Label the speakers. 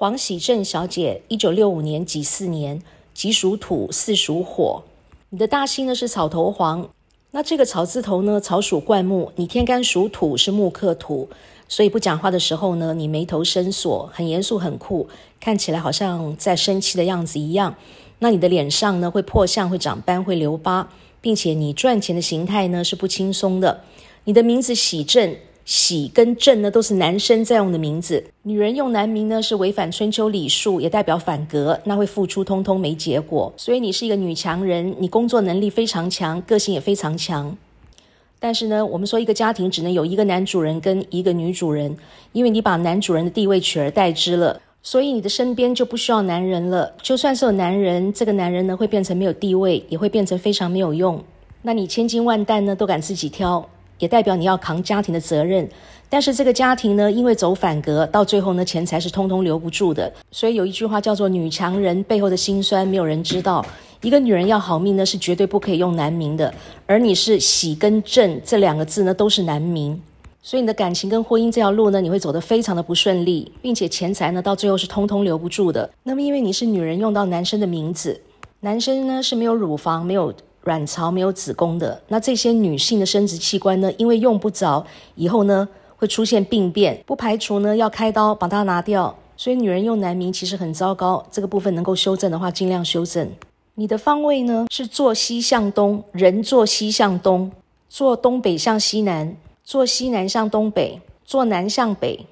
Speaker 1: 黄喜正小姐，一九六五年己巳年，己属土，巳属火。你的大星呢是草头黄，那这个草字头呢，草属灌木，你天干属土，是木克土，所以不讲话的时候呢，你眉头深锁，很严肃很酷，看起来好像在生气的样子一样。那你的脸上呢会破相，会长斑，会留疤，并且你赚钱的形态呢是不轻松的。你的名字喜正。喜跟正呢都是男生在用的名字，女人用男名呢是违反春秋礼数，也代表反格，那会付出通通没结果。所以你是一个女强人，你工作能力非常强，个性也非常强。但是呢，我们说一个家庭只能有一个男主人跟一个女主人，因为你把男主人的地位取而代之了，所以你的身边就不需要男人了。就算是有男人，这个男人呢会变成没有地位，也会变成非常没有用。那你千金万担呢都敢自己挑。也代表你要扛家庭的责任，但是这个家庭呢，因为走反格，到最后呢，钱财是通通留不住的。所以有一句话叫做“女强人背后的辛酸，没有人知道”。一个女人要好命呢，是绝对不可以用男名的。而你是喜跟正这两个字呢，都是男名，所以你的感情跟婚姻这条路呢，你会走得非常的不顺利，并且钱财呢，到最后是通通留不住的。那么因为你是女人，用到男生的名字，男生呢是没有乳房，没有。卵巢没有子宫的，那这些女性的生殖器官呢？因为用不着，以后呢会出现病变，不排除呢要开刀把它拿掉。所以女人用男名其实很糟糕，这个部分能够修正的话，尽量修正。你的方位呢是坐西向东，人坐西向东，坐东北向西南，坐西南向东北，坐南向北。